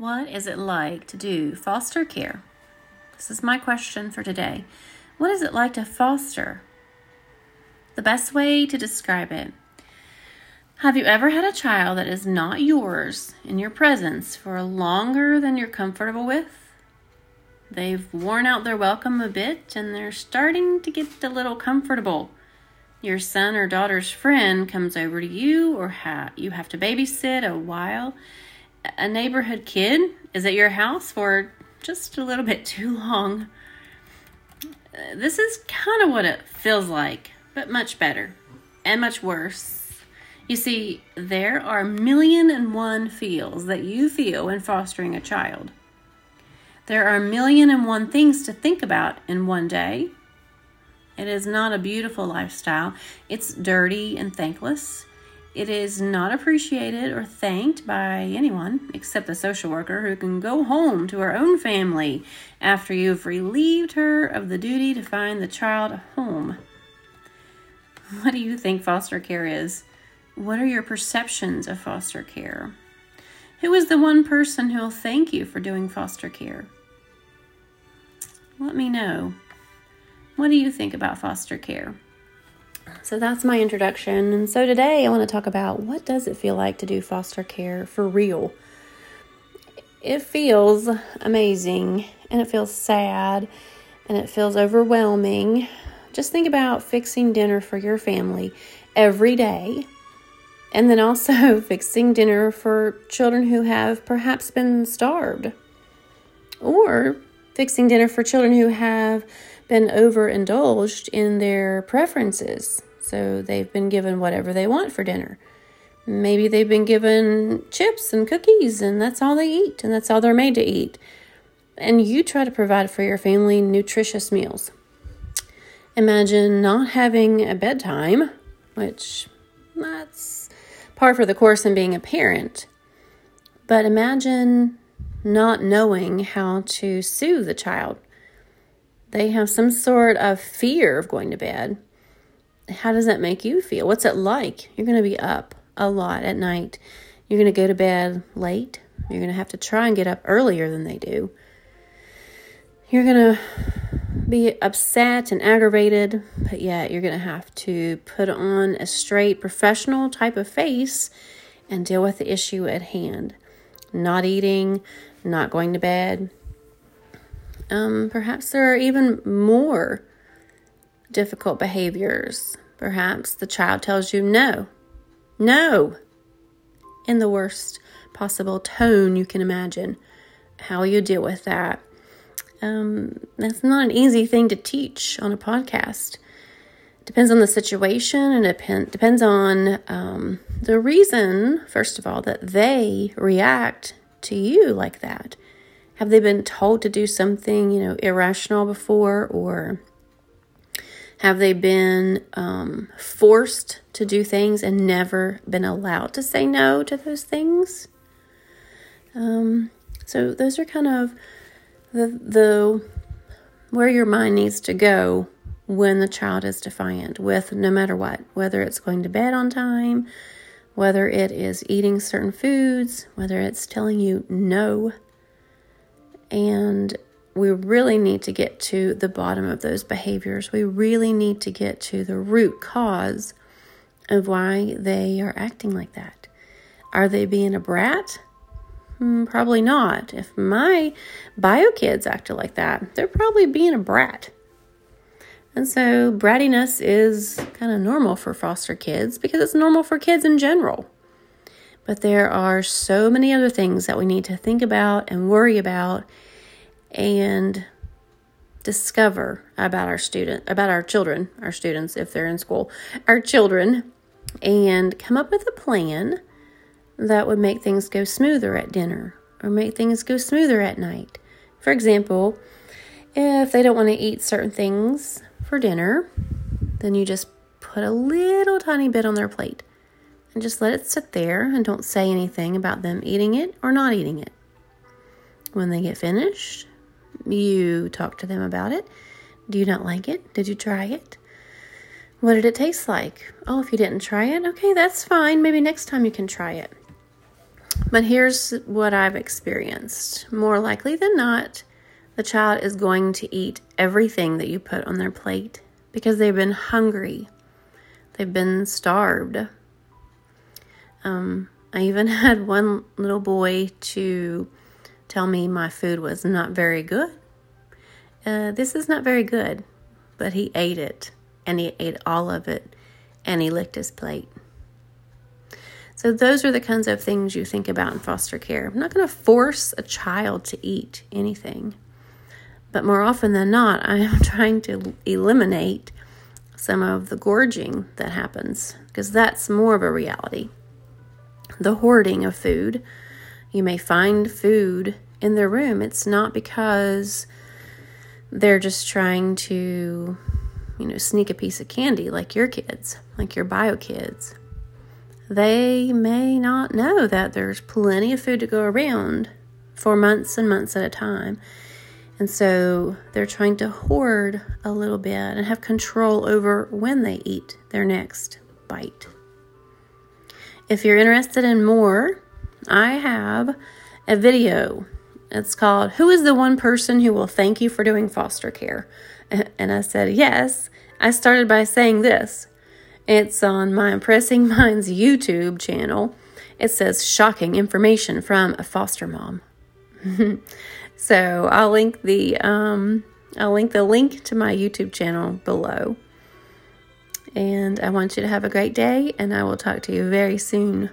What is it like to do foster care? This is my question for today. What is it like to foster? The best way to describe it. Have you ever had a child that is not yours in your presence for longer than you're comfortable with? They've worn out their welcome a bit and they're starting to get a little comfortable. Your son or daughter's friend comes over to you, or ha- you have to babysit a while a neighborhood kid is at your house for just a little bit too long. This is kind of what it feels like, but much better and much worse. You see, there are a million and one feels that you feel when fostering a child. There are a million and one things to think about in one day. It is not a beautiful lifestyle. It's dirty and thankless. It is not appreciated or thanked by anyone except the social worker who can go home to her own family after you've relieved her of the duty to find the child a home. What do you think foster care is? What are your perceptions of foster care? Who is the one person who'll thank you for doing foster care? Let me know. What do you think about foster care? So that's my introduction. And so today I want to talk about what does it feel like to do foster care for real? It feels amazing and it feels sad and it feels overwhelming. Just think about fixing dinner for your family every day and then also fixing dinner for children who have perhaps been starved or fixing dinner for children who have been overindulged in their preferences. So they've been given whatever they want for dinner. Maybe they've been given chips and cookies, and that's all they eat, and that's all they're made to eat. And you try to provide for your family nutritious meals. Imagine not having a bedtime, which that's par for the course in being a parent. But imagine not knowing how to soothe the child they have some sort of fear of going to bed. How does that make you feel? What's it like? You're going to be up a lot at night. You're going to go to bed late. You're going to have to try and get up earlier than they do. You're going to be upset and aggravated, but yet you're going to have to put on a straight professional type of face and deal with the issue at hand. Not eating, not going to bed, um, perhaps there are even more difficult behaviors. Perhaps the child tells you no, no, in the worst possible tone you can imagine. How you deal with that. Um, that's not an easy thing to teach on a podcast. Depends on the situation and it depends on um, the reason, first of all, that they react to you like that. Have they been told to do something, you know, irrational before? Or have they been um, forced to do things and never been allowed to say no to those things? Um, so those are kind of the the where your mind needs to go when the child is defiant with no matter what, whether it's going to bed on time, whether it is eating certain foods, whether it's telling you no and we really need to get to the bottom of those behaviors. We really need to get to the root cause of why they are acting like that. Are they being a brat? Mm, probably not. If my bio kids acted like that, they're probably being a brat. And so brattiness is kind of normal for foster kids because it's normal for kids in general. But there are so many other things that we need to think about and worry about and discover about our student about our children, our students if they're in school, our children and come up with a plan that would make things go smoother at dinner or make things go smoother at night. For example, if they don't want to eat certain things for dinner, then you just put a little tiny bit on their plate and just let it sit there and don't say anything about them eating it or not eating it. When they get finished, you talk to them about it. Do you not like it? Did you try it? What did it taste like? Oh, if you didn't try it, okay, that's fine. Maybe next time you can try it. But here's what I've experienced more likely than not, the child is going to eat everything that you put on their plate because they've been hungry, they've been starved. Um, I even had one little boy to tell me my food was not very good. Uh, this is not very good, but he ate it and he ate all of it and he licked his plate. So, those are the kinds of things you think about in foster care. I'm not going to force a child to eat anything, but more often than not, I am trying to eliminate some of the gorging that happens because that's more of a reality. The hoarding of food. You may find food in their room. It's not because they're just trying to, you know, sneak a piece of candy like your kids, like your bio kids. They may not know that there's plenty of food to go around for months and months at a time. And so they're trying to hoard a little bit and have control over when they eat their next bite. If you're interested in more, I have a video. It's called Who is the One Person Who Will Thank You for Doing Foster Care? And I said, Yes. I started by saying this. It's on my Impressing Minds YouTube channel. It says shocking information from a foster mom. So I'll link the um, I'll link the link to my YouTube channel below. And I want you to have a great day, and I will talk to you very soon.